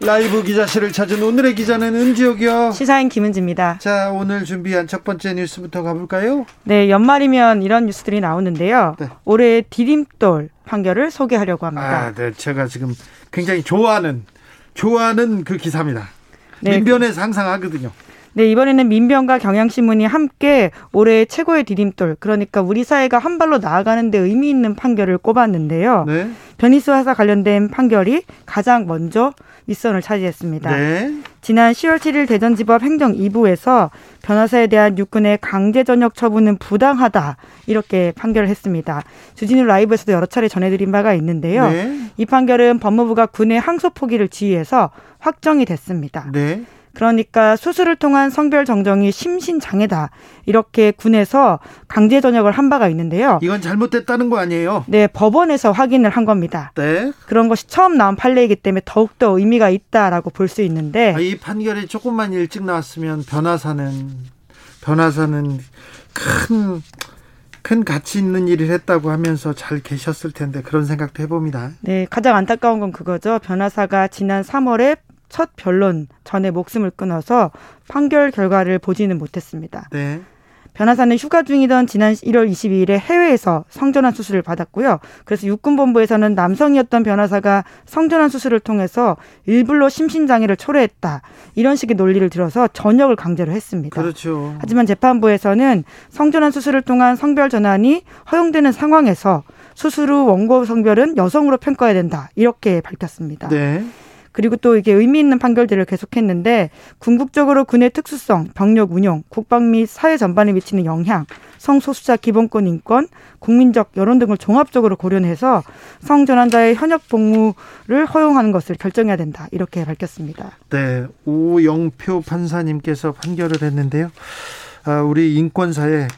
라이브 기자실을 찾은 오늘의 기자는 은지옥이요. 시사인 김은지입니다. 자, 오늘 준비한 첫 번째 뉴스부터 가볼까요? 네, 연말이면 이런 뉴스들이 나오는데요. 네. 올해 디딤돌 판결을 소개하려고 합니다. 아, 네, 제가 지금 굉장히 좋아하는 좋아하는 그 기사입니다. 네. 민변에 상상하거든요. 네, 이번에는 민변과 경향신문이 함께 올해 최고의 디딤돌, 그러니까 우리 사회가 한 발로 나아가는 데 의미 있는 판결을 꼽았는데요. 네. 변희수 화사 관련된 판결이 가장 먼저 윗선을 차지했습니다. 네. 지난 10월 7일 대전지법 행정 2부에서 변호사에 대한 육군의 강제 전역 처분은 부당하다 이렇게 판결을 했습니다. 주진우 라이브에서도 여러 차례 전해드린 바가 있는데요. 네. 이 판결은 법무부가 군의 항소 포기를 지휘해서 확정이 됐습니다. 네. 그러니까 수술을 통한 성별 정정이 심신장애다. 이렇게 군에서 강제 전역을 한 바가 있는데요. 이건 잘못됐다는 거 아니에요? 네, 법원에서 확인을 한 겁니다. 네. 그런 것이 처음 나온 판례이기 때문에 더욱더 의미가 있다라고 볼 수 있는데 아, 이 판결이 조금만 일찍 나왔으면 변화사는 변화사는 큰큰 가치 있는 일을 했다고 하면서 잘 계셨을 텐데 그런 생각도 해봅니다. 네, 가장 안타까운 건 그거죠. 변호사가 지난 3월에 첫 변론 전에 목숨을 끊어서 판결 결과를 보지는 못했습니다. 네. 변호사는 휴가 중이던 지난 1월 22일에 해외에서 성전환 수술을 받았고요. 그래서 육군본부에서는 남성이었던 변호사가 성전환 수술을 통해서 일부러 심신장애를 초래했다. 이런 식의 논리를 들어서 전역을 강제로 했습니다. 그렇죠. 하지만 재판부에서는 성전환 수술을 통한 성별 전환이 허용되는 상황에서 수술 후 원고 성별은 여성으로 평가해야 된다. 이렇게 밝혔습니다. 네. 그리고 또 이게 의미 있는 판결들을 계속했는데 궁극적으로 군의 특수성, 병력 운영, 국방 및 사회 전반에 미치는 영향, 성소수자 기본권 인권, 국민적 여론 등을 종합적으로 고려해서 성전환자의 현역 복무를 허용하는 것을 결정해야 된다. 이렇게 밝혔습니다. 네. 오영표 판사님께서 판결을 했는데요. 아, 우리 인권사에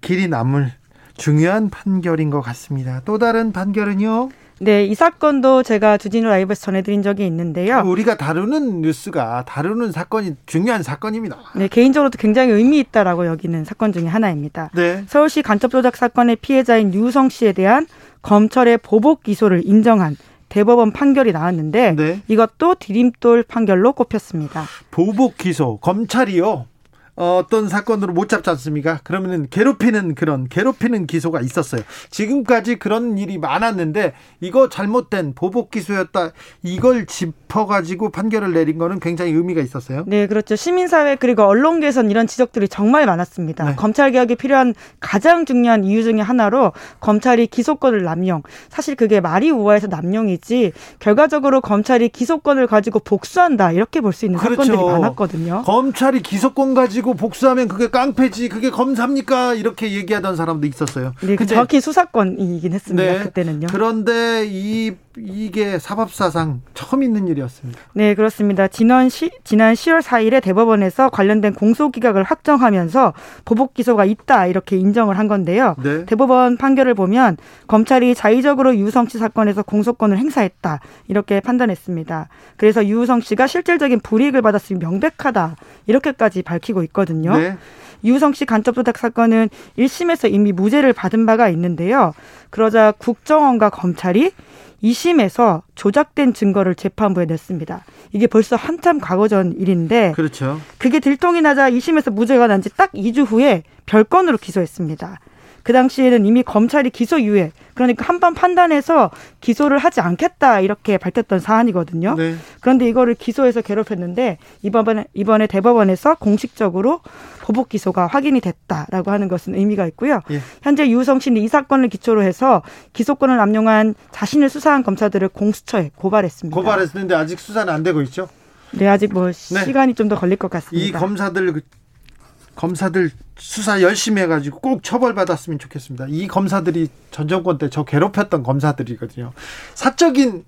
길이 남을 중요한 판결인 것 같습니다. 또 다른 판결은요? 네, 이 사건도 제가 주진우 라이브에서 전해드린 적이 있는데요. 우리가 다루는 뉴스가 다루는 사건이 중요한 사건입니다. 네, 개인적으로도 굉장히 의미 있다라고 여기는 사건 중에 하나입니다. 네. 서울시 간첩 조작 사건의 피해자인 유성 씨에 대한 검찰의 보복 기소를 인정한 대법원 판결이 나왔는데 네. 이것도 디딤돌 판결로 꼽혔습니다. 보복 기소 검찰이요. 어떤 사건으로 못 잡지 않습니까? 그러면은 괴롭히는 그런 괴롭히는 기소가 있었어요. 지금까지 그런 일이 많았는데 이거 잘못된 보복 기소였다. 이걸 짚어가지고 판결을 내린 거는 굉장히 의미가 있었어요. 네, 그렇죠. 시민사회 그리고 언론계에선 이런 지적들이 정말 많았습니다. 네. 검찰 개혁이 필요한 가장 중요한 이유 중에 하나로 검찰이 기소권을 남용. 사실 그게 말이 우아해서 남용이지 결과적으로 검찰이 기소권을 가지고 복수한다 이렇게 볼 수 있는 그렇죠. 사건들이 많았거든요. 검찰이 기소권 가지고 가지고 복수하면 그게 깡패지 그게 검사입니까 이렇게 얘기하던 사람도 있었어요. 네, 그 정확히 수사권이긴 했습니다. 네, 그때는요. 그런데 이 이게 사법사상 처음 있는 일이었습니다. 네, 그렇습니다. 지난 시, 지난 10월 4일에 대법원에서 관련된 공소 기각을 확정하면서 보복 기소가 있다 이렇게 인정을 한 건데요. 네. 대법원 판결을 보면 검찰이 자의적으로 유성 씨 사건에서 공소권을 행사했다 이렇게 판단했습니다. 그래서 유성 씨가 실질적인 불이익을 받았음이 명백하다 이렇게까지 밝히고 있 거든요. 네. 유성 씨 간첩 조작 사건은 1심에서 이미 무죄를 받은 바가 있는데요. 그러자 국정원과 검찰이 2심에서 조작된 증거를 재판부에 냈습니다. 이게 벌써 한참 과거 전 일인데 그렇죠. 그게 들통이 나자 2심에서 무죄가 난 지 딱 2주 후에 별건으로 기소했습니다. 그 당시에는 이미 검찰이 기소 유예 그러니까 한 번 판단해서 기소를 하지 않겠다 이렇게 밝혔던 사안이거든요. 네. 그런데 이거를 기소해서 괴롭혔는데 이번에 이번에 대법원에서 공식적으로 보복 기소가 확인이 됐다라고 하는 것은 의미가 있고요. 예. 현재 유성 씨는 이 사건을 기초로 해서 기소권을 남용한 자신을 수사한 검사들을 공수처에 고발했습니다. 고발했는데 아직 수사는 안 되고 있죠? 네, 아직 뭐 네. 시간이 좀 더 걸릴 것 같습니다. 이 검사들 검사들 수사 열심히 해가지고 꼭 처벌받았으면 좋겠습니다. 이 검사들이 전 정권 때 저 괴롭혔던 검사들이거든요. 사적인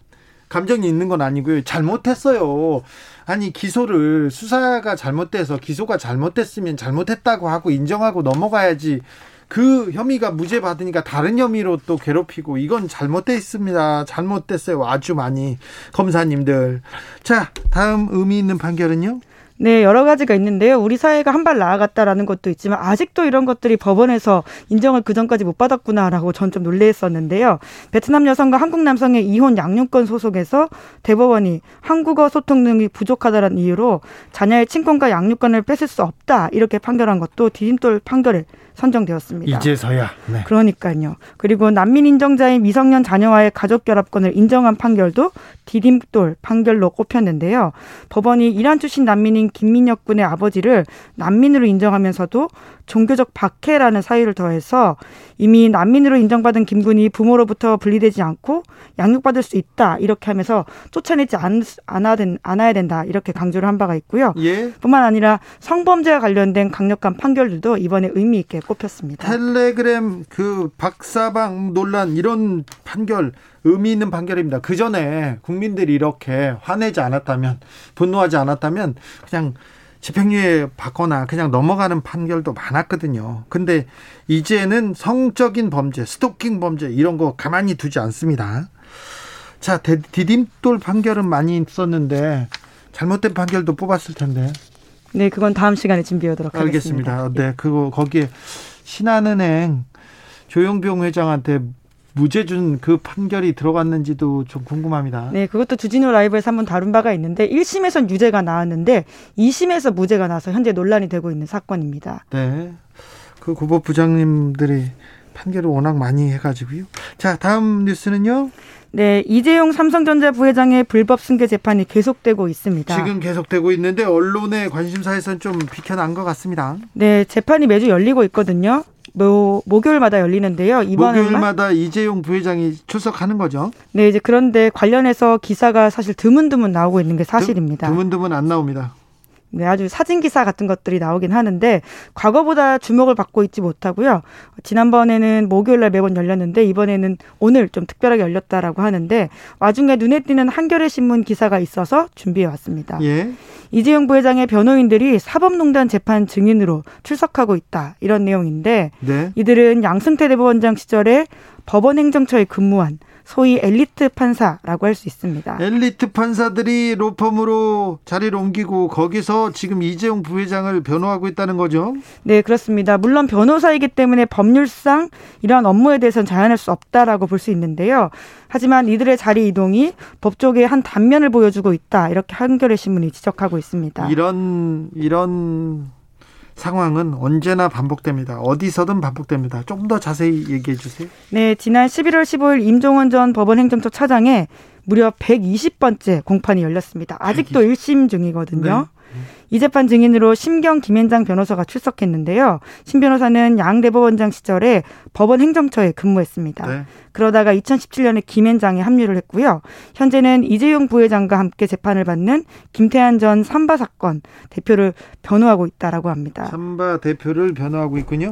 감정이 있는 건 아니고요. 잘못했어요. 아니 기소를 수사가 잘못돼서 기소가 잘못됐으면 잘못했다고 하고 인정하고 넘어가야지. 그 혐의가 무죄 받으니까 다른 혐의로 또 괴롭히고 이건 잘못돼 있습니다. 잘못됐어요. 아주 많이 검사님들. 자, 다음 의미 있는 판결은요? 네, 여러 가지가 있는데요. 우리 사회가 한 발 나아갔다라는 것도 있지만 아직도 이런 것들이 법원에서 인정을 그 전까지 못 받았구나라고 전 좀 놀래했었는데요. 베트남 여성과 한국 남성의 이혼 양육권 소속에서 대법원이 한국어 소통 능력이 부족하다는 이유로 자녀의 친권과 양육권을 뺏을 수 없다 이렇게 판결한 것도 디딤돌 판결에 선정되었습니다. 이제서야. 네. 그러니까요. 그리고 난민 인정자인 미성년 자녀와의 가족 결합권을 인정한 판결도 디딤돌 판결로 꼽혔는데요. 법원이 이란 출신 난민인 김민혁 군의 아버지를 난민으로 인정하면서도 종교적 박해라는 사유를 더해서 이미 난민으로 인정받은 김 군이 부모로부터 분리되지 않고 양육받을 수 있다 이렇게 하면서 쫓아내지 않, 않아야, 된, 않아야 된다 이렇게 강조를 한 바가 있고요. 예. 뿐만 아니라 성범죄와 관련된 강력한 판결들도 이번에 의미 있게 꼽혔습니다. 텔레그램 그 박사방 논란 이런 판결 의미 있는 판결입니다. 그 전에 국민들이 이렇게 화내지 않았다면 분노하지 않았다면 그냥 집행유예 받거나 그냥 넘어가는 판결도 많았거든요. 근데 이제는 성적인 범죄, 스토킹 범죄 이런 거 가만히 두지 않습니다. 자, 디딤돌 판결은 많이 있었는데 잘못된 판결도 뽑았을 텐데. 네, 그건 다음 시간에 준비하도록 하겠습니다. 알겠습니다. 네, 그거 거기에 신한은행 조영병 회장한테 무죄 준 그 판결이 들어갔는지도 좀 궁금합니다. 네, 그것도 주진우 라이브에서 한번 다룬 바가 있는데 1심에선 유죄가 나왔는데 2심에서 무죄가 나서 현재 논란이 되고 있는 사건입니다. 네. 그 고법 부장님들이 판결을 워낙 많이 해가지고요. 자, 다음 뉴스는요. 네, 이재용 삼성전자 부회장의 불법 승계 재판이 계속되고 있습니다. 지금 계속되고 있는데 언론의 관심사에선 좀 비켜난 것 같습니다. 네, 재판이 매주 열리고 있거든요. 뭐 목요일마다 열리는데요. 이번에 목요일마다 이재용 부회장이 출석하는 거죠. 네, 이제 그런데 관련해서 기사가 사실 드문드문 나오고 있는 게 사실입니다. 드문드문 안 나옵니다. 네, 아주 사진 기사 같은 것들이 나오긴 하는데 과거보다 주목을 받고 있지 못하고요. 지난번에는 목요일 날 매번 열렸는데 이번에는 오늘 좀 특별하게 열렸다라고 하는데 와중에 눈에 띄는 한겨레 신문 기사가 있어서 준비해 왔습니다. 예. 이재용 부회장의 변호인들이 사법농단 재판 증인으로 출석하고 있다 이런 내용인데 네. 이들은 양승태 대법원장 시절에 법원 행정처에 근무한 소위 엘리트 판사라고 할 수 있습니다. 엘리트 판사들이 로펌으로 자리를 옮기고 거기서 지금 이재용 부회장을 변호하고 있다는 거죠? 네, 그렇습니다. 물론 변호사이기 때문에 법률상 이러한 업무에 대해서는 자연할 수 없다라고 볼 수 있는데요. 하지만 이들의 자리 이동이 법조계의 한 단면을 보여주고 있다. 이렇게 한겨레 신문이 지적하고 있습니다. 이런 이런 상황은 언제나 반복됩니다. 어디서든 반복됩니다. 조금 더 자세히 얘기해 주세요. 네, 지난 11월 15일 임종원 전 법원행정처 차장에 무려 120번째 공판이 열렸습니다. 아직도 1심 중이거든요. 네. 이 재판 증인으로 심경 김현장 변호사가 출석했는데요. 심 변호사는 양 대법원장 시절에 법원 행정처에 근무했습니다. 네. 그러다가 2017년에 김현장에 합류를 했고요. 현재는 이재용 부회장과 함께 재판을 받는 김태한 전 삼바 사건 대표를 변호하고 있다라고 합니다. 삼바 대표를 변호하고 있군요.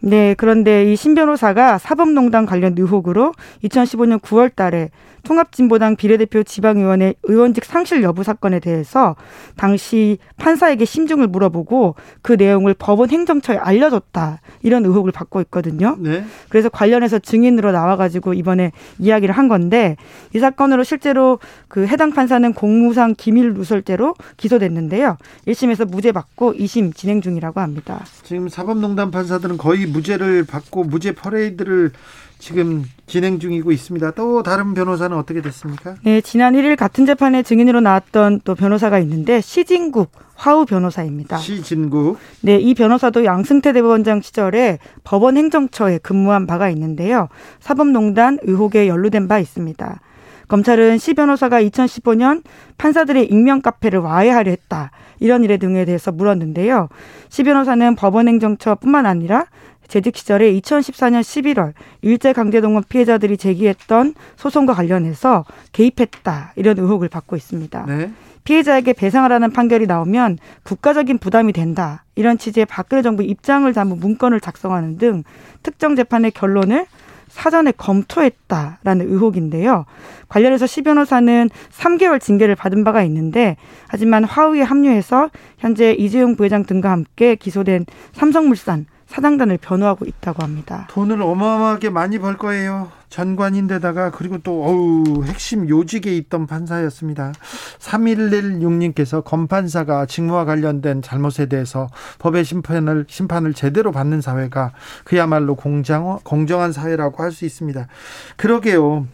네, 그런데 이 신 변호사가 사법농단 관련 의혹으로 2015년 9월 달에 통합진보당 비례대표 지방의원의 의원직 상실 여부 사건에 대해서 당시 판사 에게 심증을 물어보고 그 내용을 법원 행정처에 알려줬다 이런 의혹을 받고 있거든요. 네. 그래서 관련해서 증인으로 나와가지고 이번에 이야기를 한 건데 이 사건으로 실제로 그 해당 판사는 공무상 기밀 누설죄로 기소됐는데요. 1심에서 무죄 받고 2심 진행 중이라고 합니다. 지금 사법농단 판사들은 거의 무죄를 받고 무죄 퍼레이드를 지금 진행 중이고 있습니다. 또 다른 변호사는 어떻게 됐습니까? 네, 지난 1일 같은 재판에 증인으로 나왔던 또 변호사가 있는데 시진국 화우 변호사입니다. 시진국. 네, 이 변호사도 양승태 대법원장 시절에 법원 행정처에 근무한 바가 있는데요. 사법농단 의혹에 연루된 바 있습니다. 검찰은 시 변호사가 2015년 판사들의 익명 카페를 와해하려 했다. 이런 일에 등에 대해서 물었는데요. 시 변호사는 법원 행정처뿐만 아니라 재직 시절에 2014년 11월 일제강제동원 피해자들이 제기했던 소송과 관련해서 개입했다 이런 의혹을 받고 있습니다. 네. 피해자에게 배상하라는 판결이 나오면 국가적인 부담이 된다 이런 취지의 박근혜 정부 입장을 담은 문건을 작성하는 등 특정 재판의 결론을 사전에 검토했다라는 의혹인데요. 관련해서 시 변호사는 3개월 징계를 받은 바가 있는데 하지만 화우에 합류해서 현재 이재용 부회장 등과 함께 기소된 삼성물산 사장단을 변호하고 있다고 합니다. 돈을 어마어마하게 많이 벌 거예요. 전관인데다가 그리고 또 어우 핵심 요직에 있던 판사였습니다. 3116님께서 검판사가 직무와 관련된 잘못에 대해서 법의 심판을 심판을 제대로 받는 사회가 그야말로 공정 공정한 사회라고 할 수 있습니다. 그러게요.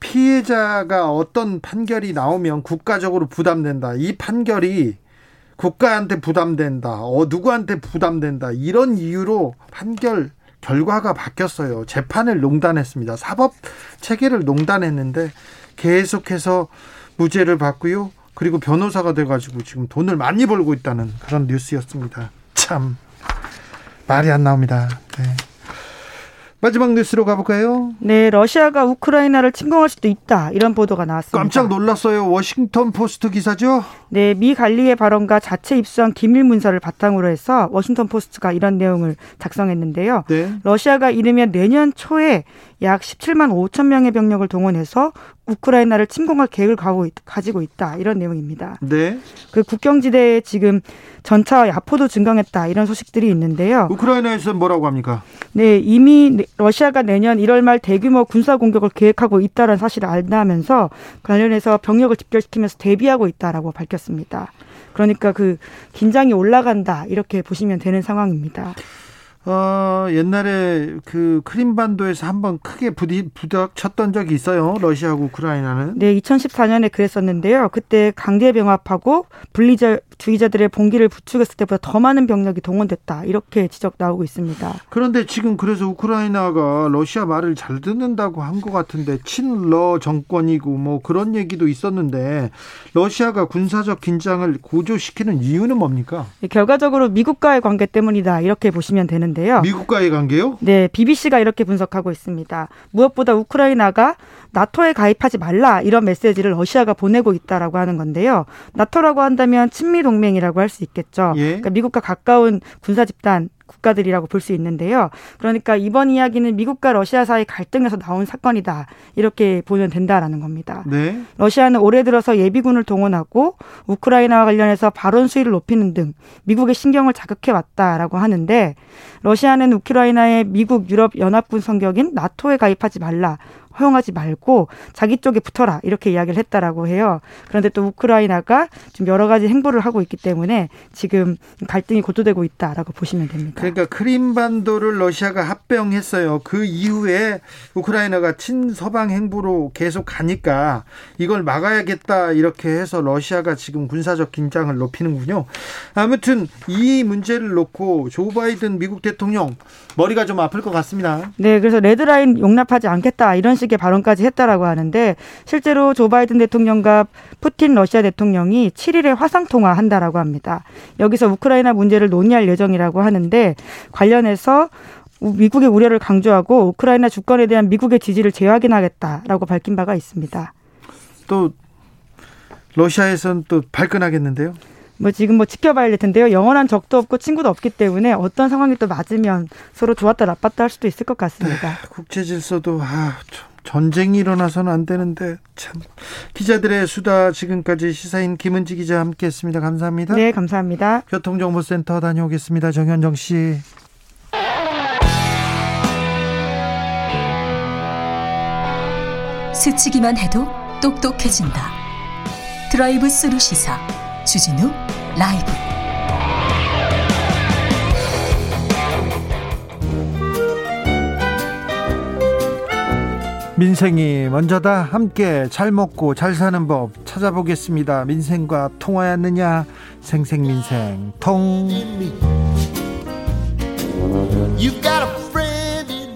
피해자가 어떤 판결이 나오면 국가적으로 부담된다. 이 판결이 국가한테 부담된다. 어, 누구한테 부담된다. 이런 이유로 판결 결과가 바뀌었어요. 재판을 농단했습니다. 사법 체계를 농단했는데 계속해서 무죄를 받고요. 그리고 변호사가 돼가지고 지금 돈을 많이 벌고 있다는 그런 뉴스였습니다. 참 말이 안 나옵니다. 네. 마지막 뉴스로 가볼까요? 네, 러시아가 우크라이나를 침공할 수도 있다. 이런 보도가 나왔습니다. 깜짝 놀랐어요. 워싱턴 포스트 기사죠? 네, 미 관리의 발언과 자체 입수한 기밀 문서를 바탕으로 해서 워싱턴 포스트가 이런 내용을 작성했는데요. 네. 러시아가 이르면 내년 초에 약 17만 5천 명의 병력을 동원해서 우크라이나를 침공할 계획을 가지고 있다 이런 내용입니다. 네. 그 국경지대에 지금 전차와 야포도 증강했다 이런 소식들이 있는데요. 우크라이나에서 뭐라고 합니까? 네, 이미 러시아가 내년 1월 말 대규모 군사 공격을 계획하고 있다는 사실을 안다면서 관련해서 병력을 집결시키면서 대비하고 있다라고 밝혔습니다. 그러니까 그 긴장이 올라간다 이렇게 보시면 되는 상황입니다. 어, 옛날에 그 크림반도에서 한번 크게 부디, 부닥쳤던 적이 있어요. 러시아하고 우크라이나는. 네, 2014년에 그랬었는데요. 그때 강제 병합하고 분리주의자들의 봉기를 부추겼을 때보다 더 많은 병력이 동원됐다. 이렇게 지적 나오고 있습니다. 그런데 지금 그래서 우크라이나가 러시아 말을 잘 듣는다고 한 것 같은데 친러 정권이고 뭐 그런 얘기도 있었는데 러시아가 군사적 긴장을 고조시키는 이유는 뭡니까? 네, 결과적으로 미국과의 관계 때문이다. 이렇게 보시면 되는데 있는데요. 미국과의 관계요? 네, BBC가 이렇게 분석하고 있습니다. 무엇보다 우크라이나가 나토에 가입하지 말라 이런 메시지를 러시아가 보내고 있다라고 하는 건데요. 나토라고 한다면 친미 동맹이라고 할 수 있겠죠. 예? 그러니까 미국과 가까운 군사 집단 국가들이라고 볼 수 있는데요. 그러니까 이번 이야기는 미국과 러시아 사이 갈등에서 나온 사건이다. 이렇게 보면 된다라는 겁니다. 네. 러시아는 올해 들어서 예비군을 동원하고 우크라이나와 관련해서 발언 수위를 높이는 등 미국의 신경을 자극해 왔다라고 하는데 러시아는 우크라이나의 미국 유럽 연합군 성격인 나토에 가입하지 말라. 허용하지 말고 자기 쪽에 붙어라 이렇게 이야기를 했다라고 해요. 그런데 또 우크라이나가 좀 여러 가지 행보를 하고 있기 때문에 지금 갈등이 고조되고 있다라고 보시면 됩니다. 그러니까 크림반도를 러시아가 합병했어요. 그 이후에 우크라이나가 친서방 행보로 계속 가니까 이걸 막아야겠다 이렇게 해서 러시아가 지금 군사적 긴장을 높이는군요. 아무튼 이 문제를 놓고 조 바이든 미국 대통령 머리가 좀 아플 것 같습니다. 네, 그래서 레드라인 용납하지 않겠다 이런 식 식의 발언까지 했다라고 하는데 실제로 조 바이든 대통령과 푸틴 러시아 대통령이 7일에 화상 통화한다라고 합니다. 여기서 우크라이나 문제를 논의할 예정이라고 하는데 관련해서 미국의 우려를 강조하고 우크라이나 주권에 대한 미국의 지지를 재확인하겠다라고 밝힌 바가 있습니다. 또 러시아에선 또 발끈하겠는데요? 뭐 지금 뭐 지켜봐야 될 텐데요. 영원한 적도 없고 친구도 없기 때문에 어떤 상황이 또 맞으면 서로 좋았다 나빴다 할 수도 있을 것 같습니다. 네, 국제 질서도 아, 전쟁이 일어나서는 안 되는데 참 기자들의 수다 지금까지 시사인 김은지 기자 함께했습니다. 감사합니다. 네, 감사합니다. 교통정보센터 다녀오겠습니다. 정현정 씨. 스치기만 해도 똑똑해진다. 드라이브 스루 시사 주진우 라이브. 민생이 먼저다 함께 잘 먹고 잘 사는 법 찾아보겠습니다. 민생과 통하였느냐 생생민생 통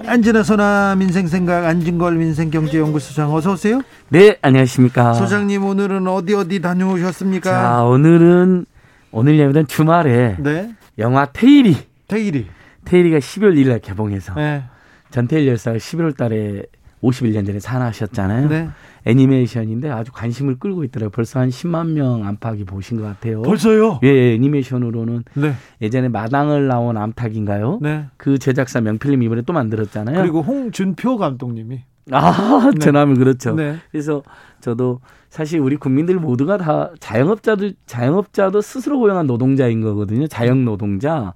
안진아 소나 민생생각 안진걸 민생경제연구소장 어서 오세요. 네 안녕하십니까. 소장님 오늘은 어디 어디 다녀오셨습니까? 자 오늘은 오늘 예면 주말에 네. 영화 테일이 테일이 테일이가 12월 1일 날 개봉해서 네. 전태일 열사가 11월 달에 51년 전에 산하셨잖아요. 네. 애니메이션인데 아주 관심을 끌고 있더라고요. 벌써 한 10만 명 안팎이 보신 것 같아요. 벌써요? 예, 예 애니메이션으로는 네. 예전에 마당을 나온 암탉인가요? 네. 그 제작사 명필님 이번에 또 만들었잖아요. 그리고 홍준표 감독님이 아, 네. 전하면 그렇죠. 네. 그래서 저도 사실 우리 국민들 모두가 다 자영업자들 자영업자도 스스로 고용한 노동자인 거거든요. 자영 노동자.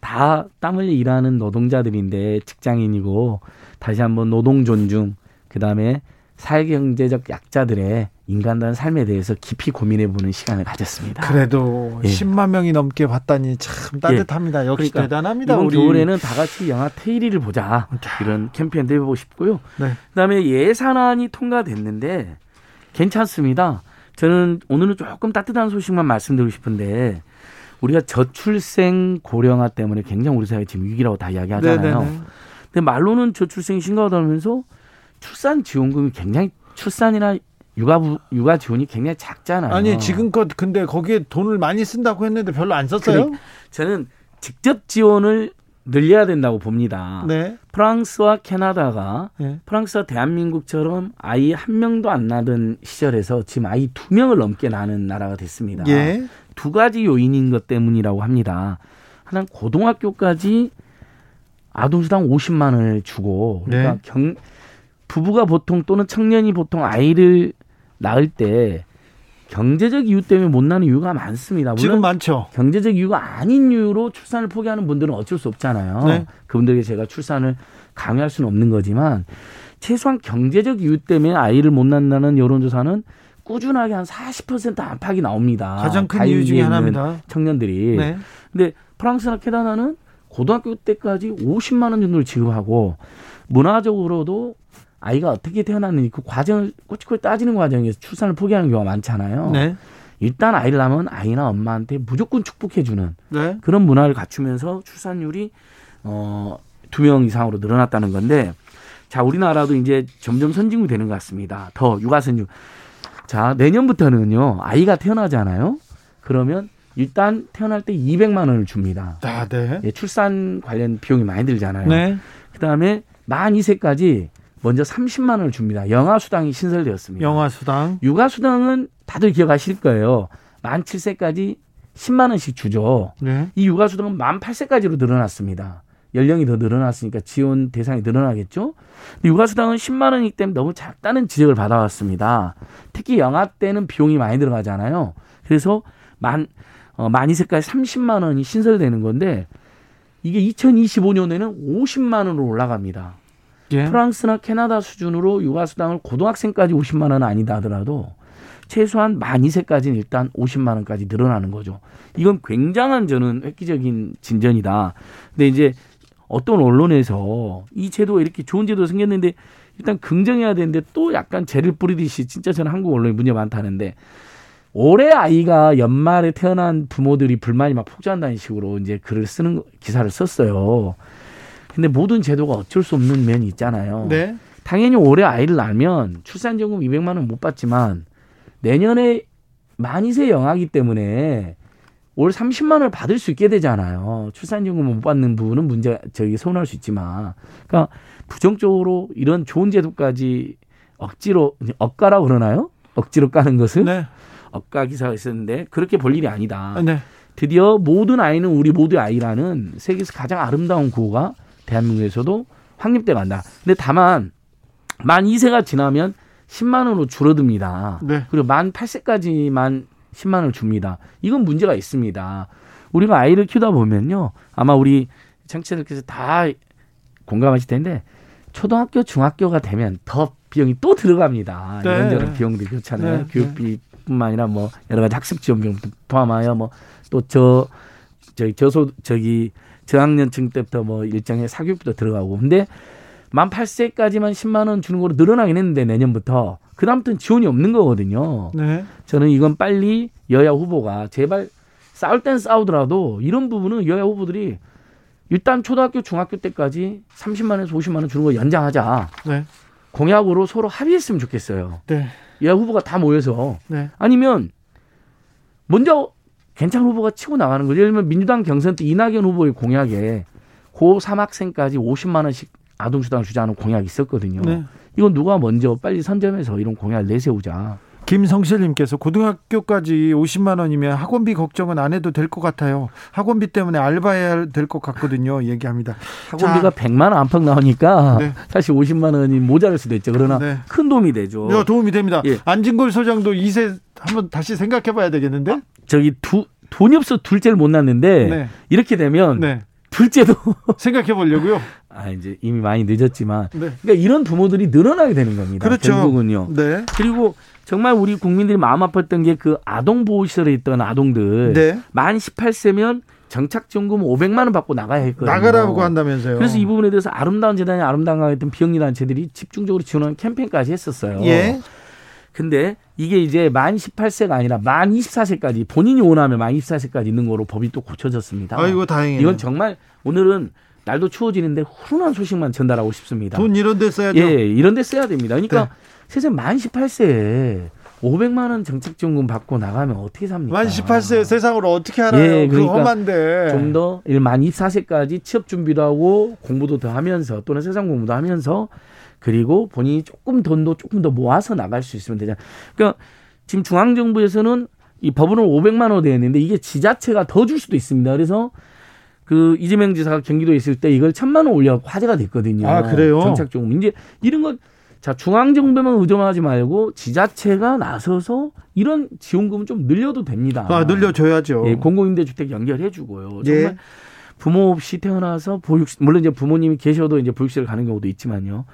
다 땀 흘려 일하는 노동자들인데 직장인이고 다시 한번 노동 존중, 그 다음에 사회경제적 약자들의 인간다운 삶에 대해서 깊이 고민해 보는 시간을 가졌습니다. 그래도 예. 10만 명이 넘게 봤다니 참 따뜻합니다. 예. 역시 그러니까 대단합니다. 이번 우리. 겨울에는 다 같이 영화 테일리를 보자 이런 캠페인도 해보고 싶고요. 네. 그다음에 예산안이 통과됐는데 괜찮습니다. 저는 오늘은 조금 따뜻한 소식만 말씀드리고 싶은데 우리가 저출생 고령화 때문에 굉장히 우리 사회 지금 위기라고 다 이야기하잖아요. 네네네. 근데 말로는 저출생이 심각하다면서 출산 지원금이 굉장히 출산이나 육아 육아 지원이 굉장히 작잖아요. 아니 지금껏 근데 거기에 돈을 많이 쓴다고 했는데 별로 안 썼어요? 그래, 저는 직접 지원을 늘려야 된다고 봅니다. 네. 프랑스와 캐나다가 네. 프랑스와 대한민국처럼 아이 한 명도 안 낳던 시절에서 지금 아이 두 명을 넘게 낳는 나라가 됐습니다. 예. 두 가지 요인인 것 때문이라고 합니다. 하나는 고등학교까지 아동수당 50만 원을 주고 그러니까 네. 경 부부가 보통 또는 청년이 보통 아이를 낳을 때 경제적 이유 때문에 못 낳는 이유가 많습니다. 지금 많죠. 경제적 이유가 아닌 이유로 출산을 포기하는 분들은 어쩔 수 없잖아요. 네. 그분들에게 제가 출산을 강요할 수는 없는 거지만 최소한 경제적 이유 때문에 아이를 못 낳는다는 여론조사는 꾸준하게 한 40% 안팎이 나옵니다. 가장 큰 이유 중에 하나입니다. 청년들이. 네. 근데 프랑스나 캐나다는 고등학교 때까지 50만 원 정도를 지급하고 문화적으로도 아이가 어떻게 태어났는지 그 과정을 꼬치꼬치 따지는 과정에서 출산을 포기하는 경우가 많잖아요. 네. 일단 아이를 낳으면 아이나 엄마한테 무조건 축복해주는 네. 그런 문화를 갖추면서 출산율이 어, 두 명 이상으로 늘어났다는 건데 자, 우리나라도 이제 점점 선진국이 되는 것 같습니다. 더 육아선유. 자, 내년부터는요, 아이가 태어나잖아요. 그러면 일단 태어날 때 200만 원을 줍니다. 아, 네. 예, 출산 관련 비용이 많이 들잖아요. 네. 그 다음에 만 2세까지 먼저 30만 원을 줍니다. 영아 수당이 신설되었습니다. 영아 수당. 육아 수당은 다들 기억하실 거예요. 만 7세까지 10만 원씩 주죠. 네. 이 육아 수당은 만 8세까지로 늘어났습니다. 연령이 더 늘어났으니까 지원 대상이 늘어나겠죠. 육아 수당은 10만 원이기 때문에 너무 작다는 지적을 받아왔습니다. 특히 영아 때는 비용이 많이 들어가잖아요. 그래서 만 어, 만이세까지 30만 원이 신설되는 건데 이게 2025년에는 50만 원으로 올라갑니다. 예. 프랑스나 캐나다 수준으로 육아수당을 고등학생까지 50만 원 아니다 하더라도 최소한 만 2세까지는 일단 50만 원까지 늘어나는 거죠. 이건 굉장한 저는 획기적인 진전이다. 근데 이제 어떤 언론에서 이 제도가 이렇게 좋은 제도가 생겼는데 일단 긍정해야 되는데 또 약간 죄를 뿌리듯이 진짜 저는 한국 언론이 문제 많다는데 올해 아이가 연말에 태어난 부모들이 불만이 막 폭주한다는 식으로 이제 글을 쓰는 기사를 썼어요. 근데 모든 제도가 어쩔 수 없는 면이 있잖아요. 네. 당연히 올해 아이를 낳으면 출산연금 200만 원 못 받지만 내년에 만이세 영하기 때문에 올 30만 원을 받을 수 있게 되잖아요. 출산연금 못 받는 부분은 문제 저기 서운할 수 있지만, 그러니까 부정적으로 이런 좋은 제도까지 억지로 억가라고 그러나요? 억지로 까는 것을 네. 억가 기사가 있었는데 그렇게 볼 일이 아니다. 아, 네. 드디어 모든 아이는 우리 모두의 아이라는 세계에서 가장 아름다운 구호가 대한민국에서도 확립돼 간다. 근데 다만 만 2세가 지나면 10만 원으로 줄어듭니다. 네. 그리고 만 8세까지만 10만 원을 줍니다. 이건 문제가 있습니다. 우리가 아이를 키우다 보면요. 아마 우리 청취자들께서 다 공감하실 텐데 초등학교, 중학교가 되면 더 비용이 또 들어갑니다. 네. 이런저런 비용들이 그렇잖아요. 네. 교육비 뿐만 아니라 뭐 여러 가지 학습 지원비도 포함하여 뭐 또 저 저기 저소 저기 저학년층 때부터 뭐 일정의 사교육비도 들어가고 근데 만 8세까지만 10만 원 주는 거로 늘어나긴 했는데 내년부터 그다음부터는 지원이 없는 거거든요. 네. 저는 이건 빨리 여야 후보가 제발 싸울 땐 싸우더라도 이런 부분은 여야 후보들이 일단 초등학교 중학교 때까지 30만 원에서 50만 원 주는 거 연장하자. 네. 공약으로 서로 합의했으면 좋겠어요. 네. 여야 후보가 다 모여서 네. 아니면 먼저 괜찮은 후보가 치고 나가는 거죠. 예를 들면 민주당 경선 때 이낙연 후보의 공약에 고 3 학생까지 50만 원씩 아동수당 주자는 공약이 있었거든요. 네. 이건 누가 먼저 빨리 선점해서 이런 공약을 내세우자. 김성실님께서 고등학교까지 50만 원이면 학원비 걱정은 안 해도 될 것 같아야 학원비 때문에 알바해야 될 것 같거든요. 얘기합니다. 학원비가 자. 100만 원 안팎 나오니까 네. 사실 50만 원이 모자랄 수도 있죠. 그러나 네. 큰 도움이 되죠. 네, 도움이 됩니다. 예. 안진걸 소장도 2세 한번 다시 생각해 봐야 되겠는데? 아, 저기 두 돈이 없어 둘째를 못 낳는데 네. 이렇게 되면 네. 둘째도 생각해 보려고요. 아 이제 이미 많이 늦었지만 네. 그러니까 이런 부모들이 늘어나게 되는 겁니다. 그렇죠. 결국은요. 네. 그리고 정말 우리 국민들이 마음 아팠던 게 그 아동 보호 시설에 있던 아동들 네. 만 18세면 정착지원금 500만 원 받고 나가야 했거든요. 나가라고 한다면서요. 그래서 이 부분에 대해서 아름다운 재단이 아름다운 강했던 비영리 단체들이 집중적으로 지원하는 캠페인까지 했었어요. 예. 근데 이게 이제 만 18세가 아니라 만 24세까지 본인이 원하면 만 24세까지 있는 거로 법이 또 고쳐졌습니다. 아이고 다행이에요. 이건 정말 오늘은 날도 추워지는데 훈훈한 소식만 전달하고 싶습니다. 돈 이런 데 써야죠. 예, 이런 데 써야 됩니다. 그러니까 네. 세상 만 18세에 500만 원 정책지원금 받고 나가면 어떻게 삽니까? 만 18세 세상을 어떻게 알아요? 예, 그러니까 험한데. 좀 더 만 24세까지 취업 준비도 하고 공부도 더 하면서 또는 세상 공부도 하면서 그리고 본인이 조금 돈도 조금 더 모아서 나갈 수 있으면 되잖아요. 그러니까 지금 중앙정부에서는 이 법으로 500만 원 되었는데 이게 지자체가 더 줄 수도 있습니다. 그래서 그 이재명 지사가 경기도에 있을 때 이걸 천만 원 올려 화제가 됐거든요. 아, 그래요? 정착조금. 이제 이런 것 자, 중앙정부만 의존하지 말고 지자체가 나서서 이런 지원금은 좀 늘려도 됩니다. 아, 늘려줘야죠. 예, 공공임대주택 연결해 주고요. 정말 예. 부모 없이 태어나서 보육 물론 이제 부모님이 계셔도 이제 보육실을 가는 경우도 있지만요.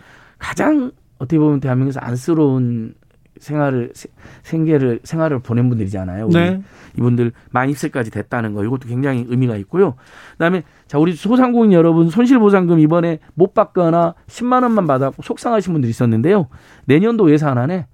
가장 어떻게 보면 대한민국에서 안쓰러운 생활을 생계를 생활을 보낸 분들이잖아요. 네. 이분들 만 입세까지 됐다는 거 이것도 굉장히 의미가 있고요. 그다음에 자 우리 소상공인 여러분 손실보상금 이번에 못 받거나 10만 원만 받았고 속상하신 분들이 있었는데요. 내년도 예산 안에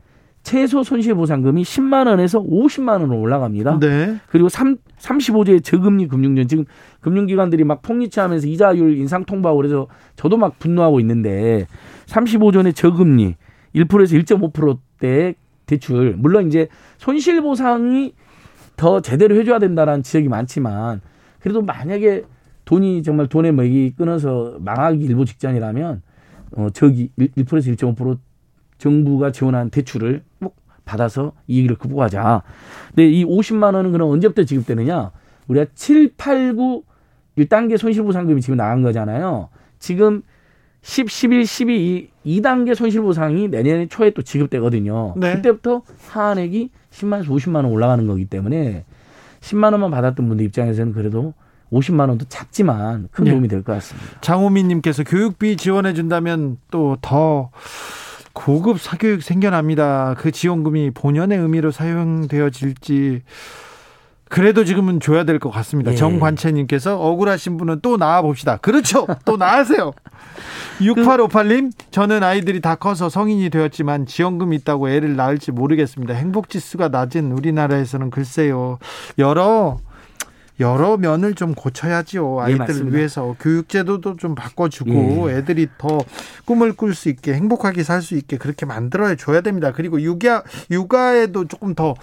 최소 손실보상금이 10만 원에서 50만 원으로 올라갑니다. 네. 그리고 3, 35조의 저금리 금융전 지금 금융기관들이 막 폭리치하면서 이자율 인상 통보하고 그래서 저도 막 분노하고 있는데 35조의 저금리 1%에서 1.5%대 대출 물론 이제 손실 보상이 더 제대로 해줘야 된다라는 지적이 많지만 그래도 만약에 돈이 정말 돈의 맥이 끊어서 망하기 일보 직전이라면 어 저기 1%에서 1.5% 정부가 지원한 대출을 꼭 받아서 이익을 극복하자. 근데 이 50만 원은 그럼 언제부터 지급되느냐? 우리가 7, 8, 9 1단계 손실보상금이 지금 나간 거잖아요. 지금 10, 11, 12이 2단계 손실보상이 내년 초에 또 지급되거든요. 네. 그때부터 하한액이 10만 원에서 50만 원 올라가는 거기 때문에 10만 원만 받았던 분들 입장에서는 그래도 50만 원도 작지만 큰 네. 도움이 될 것 같습니다. 장호민 님께서 교육비 지원해 준다면 또더 고급 사교육 생겨납니다. 그 지원금이 본연의 의미로 사용되어질지 그래도 지금은 줘야 될 것 같습니다. 예. 정관채님께서 억울하신 분은 또 나와 봅시다. 그렇죠. 또 나으세요. 6858님, 저는 아이들이 다 커서 성인이 되었지만 지원금 있다고 애를 낳을지 모르겠습니다. 행복 지수가 낮은 우리나라에서는 글쎄요. 여러 여러 면을 좀 고쳐야지요. 예, 아이들을 네, 위해서 교육제도도 좀 바꿔주고 예. 애들이 더 꿈을 꿀 수 있게 행복하게 살 수 있게 그렇게 만들어 줘야 됩니다. 그리고 육아 육아에도 조금 더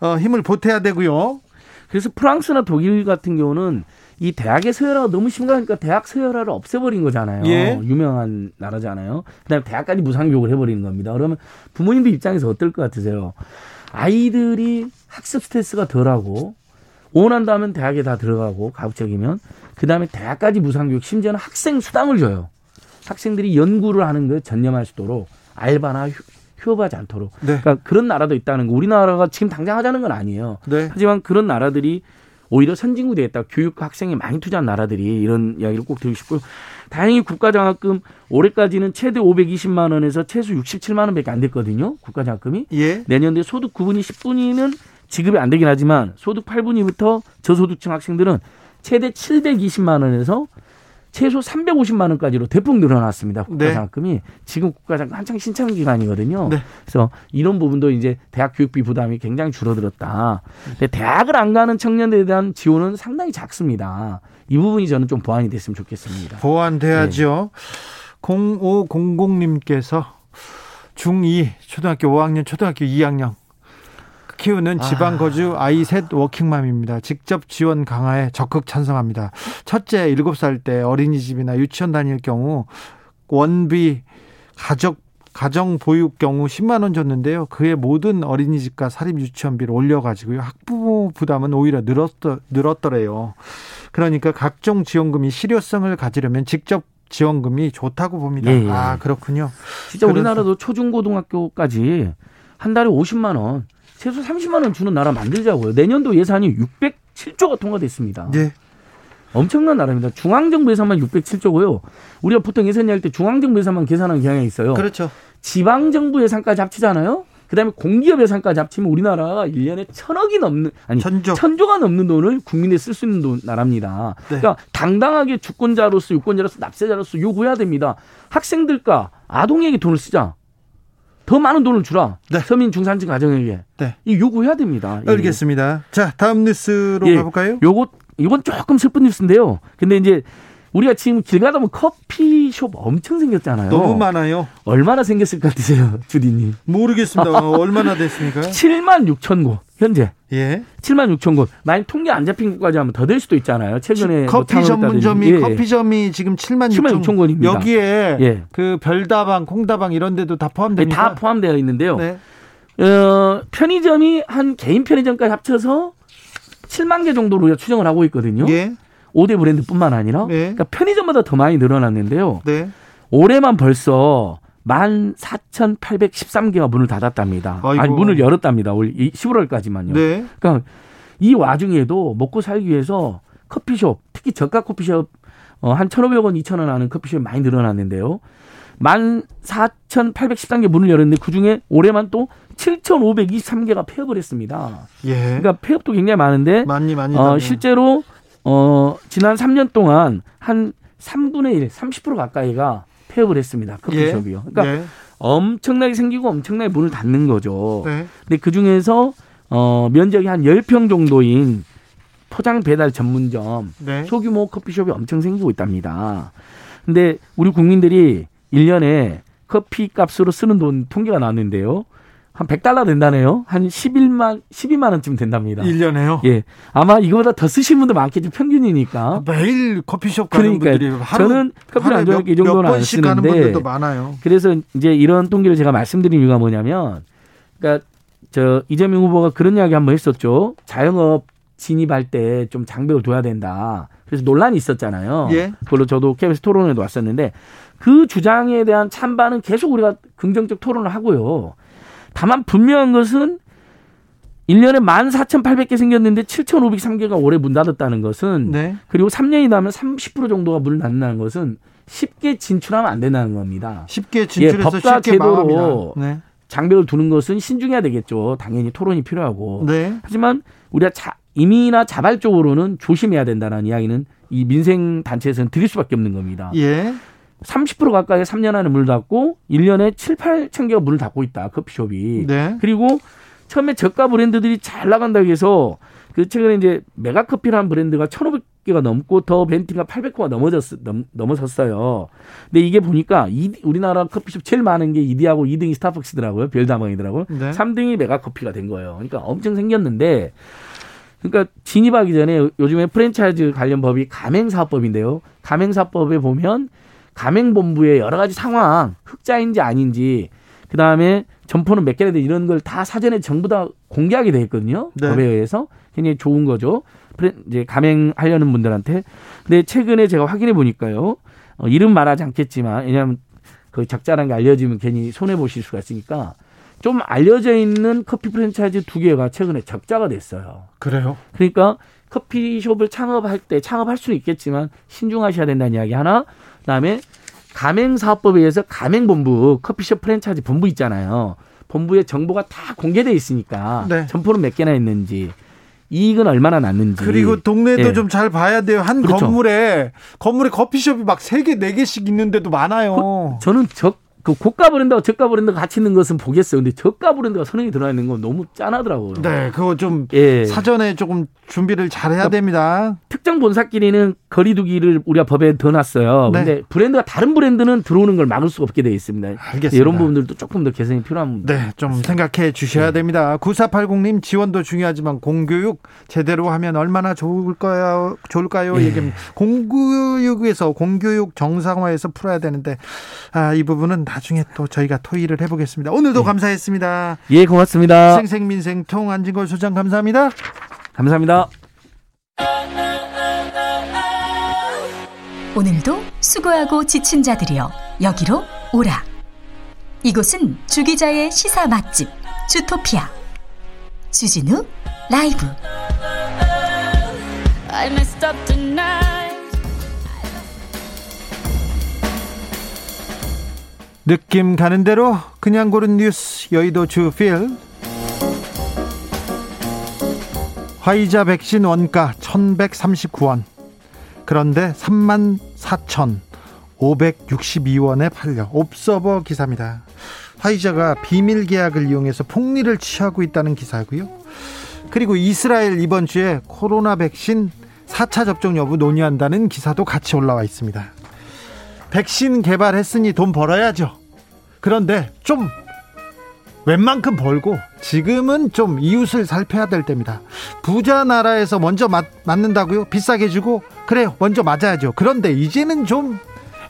어, 힘을 보태야 되고요. 그래서 프랑스나 독일 같은 경우는 이 대학의 서열화가 너무 심각하니까 대학 서열화를 없애버린 거잖아요. 예. 유명한 나라잖아요. 그다음에 대학까지 무상교육을 해버리는 겁니다. 그러면 부모님들 입장에서 어떨 것 같으세요? 아이들이 학습 스트레스가 덜하고 원한다면 대학에 다 들어가고 가급적이면 그다음에 대학까지 무상교육 심지어는 학생 수당을 줘요. 학생들이 연구를 하는 거 전념할 수 있도록 알바나 휴업하지 않도록. 네. 그러니까 그런 나라도 있다는 거. 우리나라가 지금 당장 하자는 건 아니에요. 네. 하지만 그런 나라들이 오히려 선진국 되겠다. 교육 학생이 많이 투자한 나라들이 이런 이야기를 꼭 드리고 싶고요. 다행히 국가장학금 올해까지는 최대 520만 원에서 최소 67만 원밖에 안 됐거든요. 국가장학금이. 예. 내년도에 소득 9분위 10분위는 지급이 안 되긴 하지만 소득 8분위부터 저소득층 학생들은 최대 720만 원에서 최소 350만 원까지로 대폭 늘어났습니다. 국가장학금이 네. 지금 국가장학금 한창 신청 기간이거든요. 네. 그래서 이런 부분도 이제 대학 교육비 부담이 굉장히 줄어들었다. 근데 대학을 안 가는 청년들에 대한 지원은 상당히 작습니다. 이 부분이 저는 좀 보완이 됐으면 좋겠습니다. 보완돼야죠. 네. 0500님께서 중2 초등학교 5학년 초등학교 2학년 키우는 지방 거주 아이 셋 워킹맘입니다. 직접 지원 강화에 적극 찬성합니다. 첫째 7살 때 어린이집이나 유치원 다닐 경우 원비 가족 가정 보육 경우 10만 원 줬는데요. 그의 모든 어린이집과 사립 유치원비를 올려가지고요. 학부모 부담은 오히려 늘었더, 늘었더래요. 그러니까 각종 지원금이 실효성을 가지려면 직접 지원금이 좋다고 봅니다. 예, 예. 아 그렇군요. 진짜 우리나라도 초중고등학교까지 한 달에 50만 원 최소 30만 원 주는 나라 만들자고요. 내년도 예산이 607조가 통과됐습니다. 네. 엄청난 나라입니다. 중앙정부 예산만 607조고요. 우리가 보통 예산 낼때 중앙정부 예산만 계산하는 경향이 있어요. 그렇죠. 지방정부 예산까지 합치잖아요. 그다음에 공기업 예산까지 합치면 우리나라가 1년에 천억이 넘는 아니 천조. 천조가 넘는 돈을 국민에 쓸 수 있는 돈, 나라입니다. 네. 그러니까 당당하게 주권자로서 유권자로서 납세자로서 요구해야 됩니다. 학생들과 아동에게 돈을 쓰자. 더 많은 돈을 주라. 네. 서민 중산층 가정에게. 네. 이 요구해야 됩니다. 알겠습니다. 예. 자, 다음 뉴스로 예. 가볼까요? 요거 이건 조금 슬픈 뉴스인데요. 근데 이제 우리가 지금 길 가다 보면 커피 숍 엄청 생겼잖아요. 너무 많아요. 얼마나 생겼을 것 같으세요, 주디님? 모르겠습니다. 얼마나 됐습니까? 7만 6천 곳 현재. 예. 7만 6천 곳. 만약 통계 안 잡힌 곳까지 하면 더 될 수도 있잖아요. 최근에 뭐 커피 뭐 전문점이 예. 커피점이 지금 7만 6천, 6천 곳입니다. 여기에 예. 그 별다방, 콩다방 이런 데도 다 포함됩니다. 네, 다 포함되어 있는데요. 네. 어, 편의점이 한 개인 편의점까지 합쳐서 7만 개 정도로 추정을 하고 있거든요. 예. 5대 브랜드뿐만 아니라 네. 그러니까 편의점마다 더 많이 늘어났는데요. 네. 올해만 벌써 14,813개가 문을 닫았답니다. 아이고. 아니 문을 열었답니다. 올 11월까지만요. 네. 그러니까 이 와중에도 먹고 살기 위해서 커피숍, 특히 저가 커피숍 어, 한 1,500원, 2,000원 하는 커피숍이 많이 늘어났는데요. 14,813개 문을 열었는데 그중에 올해만 또 7,523개가 폐업을 했습니다. 예. 그러니까 폐업도 굉장히 많은데 많이 많이 어, 실제로 어, 지난 3년 동안 한 3분의 1, 30% 가까이가 폐업을 했습니다. 커피숍이요. 예. 그러니까 예. 엄청나게 생기고 엄청나게 문을 닫는 거죠. 네. 근데 그 중에서 어, 면적이 한 10평 정도인 포장 배달 전문점, 네. 소규모 커피숍이 엄청 생기고 있답니다. 근데 우리 국민들이 1년에 커피 값으로 쓰는 돈 통계가 나왔는데요. 한 100달러 된다네요. 한 11만 12만 원쯤 된답니다. 1년에요? 예. 아마 이거보다 더 쓰시는 분도 많겠죠. 평균이니까. 매일 커피숍 가는 그러니까 분들이 하루, 저는 커피를 안 좋아하니까 이 정도는 안 쓰는데 많아요. 그래서 이제 이런 통계를 제가 말씀드린 이유가 뭐냐면 그러니까 저 이재명 후보가 그런 이야기 한번 했었죠. 자영업 진입할 때 좀 장벽을 둬야 된다. 그래서 논란이 있었잖아요. 예. 그걸로 저도 KBS 토론에도 왔었는데 그 주장에 대한 찬반은 계속 우리가 긍정적 토론을 하고요. 다만 분명한 것은 1년에 14,800개 생겼는데 7,503개가 올해 문 닫았다는 것은 네. 그리고 3년이 나면 30% 정도가 문을 닫는다는 것은 쉽게 진출하면 안 된다는 겁니다. 쉽게 진출해서 예, 법과 쉽게 제도로 네. 장벽을 두는 것은 신중해야 되겠죠. 당연히 토론이 필요하고. 네. 하지만 우리가 자, 임의나 자발적으로는 조심해야 된다는 이야기는 이 민생 단체에서는 드릴 수밖에 없는 겁니다. 예. 30% 가까이 3년 안에 문을 닫고 1년에 7, 8천 개가 문을 닫고 있다. 커피숍이. 네. 그리고 처음에 저가 브랜드들이 잘 나간다고 해서 그 최근에 이제 메가커피라는 브랜드가 1,500개가 넘고 더 벤티가 800개가 넘어졌 넘, 넘어섰어요. 근데 이게 보니까 이, 우리나라 커피숍 제일 많은 게 2위하고 2등이 스타벅스더라고요. 별다방이더라고요. 네. 3등이 메가커피가 된 거예요. 그러니까 엄청 생겼는데 그러니까 진입하기 전에 요즘에 프랜차이즈 관련 법이 가맹사업법인데요. 가맹사업법에 보면 가맹본부의 여러 가지 상황, 흑자인지 아닌지, 그 다음에 점포는 몇 개나 돼 이런 걸 다 사전에 전부 다 공개하게 돼 있거든요. 네. 법에 의해서 굉장히 좋은 거죠. 이제 가맹하려는 분들한테. 근데 최근에 제가 확인해 보니까요. 어, 이름 말하지 않겠지만 왜냐하면 그 적자라는 게 알려지면 괜히 손해 보실 수가 있으니까 좀 알려져 있는 커피 프랜차이즈 두 개가 최근에 적자가 됐어요. 그래요? 그러니까 커피숍을 창업할 때 창업할 수는 있겠지만 신중하셔야 된다는 이야기 하나. 그다음에 가맹사업법에 의해서 가맹본부 커피숍 프랜차이즈 본부 있잖아요. 본부의 정보가 다 공개돼 있으니까 네. 점포는 몇 개나 있는지 이익은 얼마나 났는지. 그리고 동네도 예. 좀잘 봐야 돼요. 한 그렇죠. 건물에 건물에 커피숍이 막 세 개, 네 개씩 있는 데도 많아요. 그, 저는 적 그 고가 브랜드와 저가 브랜드가 같이 있는 것은 보겠어요. 근데 저가 브랜드가 선행이 들어가 있는 건 너무 짠하더라고요. 네, 그거 좀 예. 사전에 조금 준비를 잘 해야 그러니까 됩니다. 특정 본사끼리는 거리두기를 우리가 법에 넣어놨어요. 네. 근데 브랜드가 다른 브랜드는 들어오는 걸 막을 수가 없게 되어 있습니다. 알겠습니다. 이런 부분들도 조금 더 개선이 필요한 네, 좀 생각해 주셔야 네. 됩니다. 9480님 지원도 중요하지만 공교육 제대로 하면 얼마나 좋을까요? 좋을까요? 네. 얘기합니다. 공교육에서 공교육 정상화해서 풀어야 되는데 아, 이 부분은 나중에 또 저희가 토의를 해보겠습니다. 오늘도 네. 감사했습니다. 예, 고맙습니다. 생생민생통 안진걸 소장 감사합니다. 감사합니다. 오늘도 수고하고 지친 자들이여 여기로 오라. 이곳은 주기자의 시사 맛집 주토피아 주진우 라이브. 느낌 가는 대로 그냥 고른 뉴스 여의도 주필 화이자 백신 원가 1139원 그런데 3만 4,562원에 팔려 옵서버 기사입니다. 화이자가 비밀 계약을 이용해서 폭리를 취하고 있다는 기사고요. 그리고 이스라엘 이번 주에 코로나 백신 4차 접종 여부 논의한다는 기사도 같이 올라와 있습니다. 백신 개발했으니 돈 벌어야죠. 그런데 좀 웬만큼 벌고 지금은 좀 이웃을 살펴야 될 때입니다. 부자 나라에서 먼저 맞, 맞는다고요? 비싸게 주고 그래요. 먼저 맞아야죠. 그런데 이제는 좀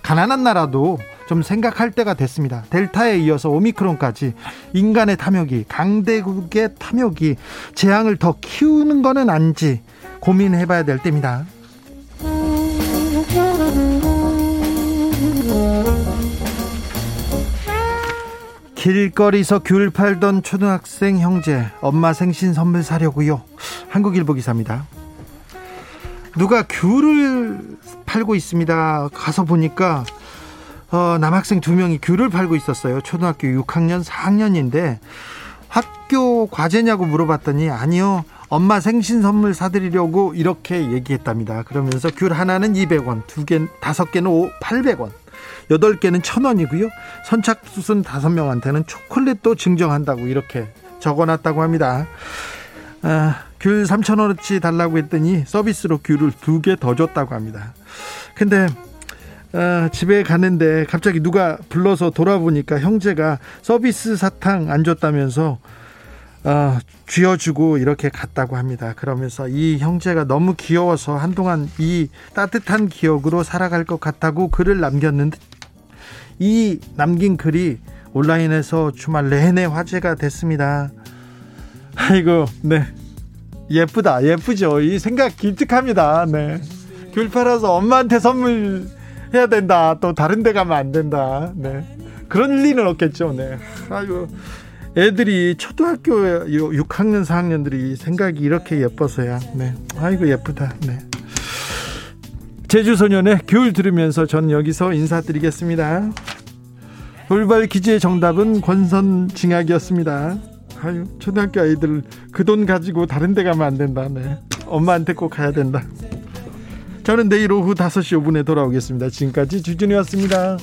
가난한 나라도 좀 생각할 때가 됐습니다. 델타에 이어서 오미크론까지 인간의 탐욕이 강대국의 탐욕이 재앙을 더 키우는 거는 아닌지 고민해 봐야 될 때입니다. 길거리에서 귤 팔던 초등학생 형제 엄마 생신 선물 사려고요. 한국일보 기사입니다. 누가 귤을 팔고 있습니다. 가서 보니까 어, 남학생 두 명이 귤을 팔고 있었어요. 초등학교 6학년, 4학년인데 학교 과제냐고 물어봤더니 아니요. 엄마 생신 선물 사드리려고 이렇게 얘기했답니다. 그러면서 귤 하나는 200원, 두 개, 다섯 개는 800원. 8개는 1000원이고요. 선착순 5명한테는 초콜릿도 증정한다고 이렇게 적어놨다고 합니다. 아, 귤 3,000원어치 달라고 했더니 서비스로 귤을 두 개 더 줬다고 합니다. 근데 아, 집에 갔는데 갑자기 누가 불러서 돌아보니까 형제가 서비스 사탕 안 줬다면서 아, 쥐어주고 이렇게 갔다고 합니다. 그러면서 이 형제가 너무 귀여워서 한동안 이 따뜻한 기억으로 살아갈 것 같다고 글을 남겼는데 이 남긴 글이 온라인에서 주말 내내 화제가 됐습니다. 아이고, 네. 예쁘다, 예쁘죠. 이 생각 기특합니다. 네. 귤 팔아서 엄마한테 선물 해야 된다. 또 다른 데 가면 안 된다. 네. 그런 리는 없겠죠. 네. 아이고. 애들이 초등학교 6학년, 4학년들이 생각이 이렇게 예뻐서야. 네. 아이고, 예쁘다. 네. 제주소년의 귤 들으면서 전 여기서 인사드리겠습니다. 돌발 퀴즈의 정답은 권선징악이었습니다. 아유, 초등학교 아이들 그 돈 가지고 다른 데 가면 안 된다. 네. 엄마한테 꼭 가야 된다. 저는 내일 오후 5시 5분에 돌아오겠습니다. 지금까지 주진이었습니다.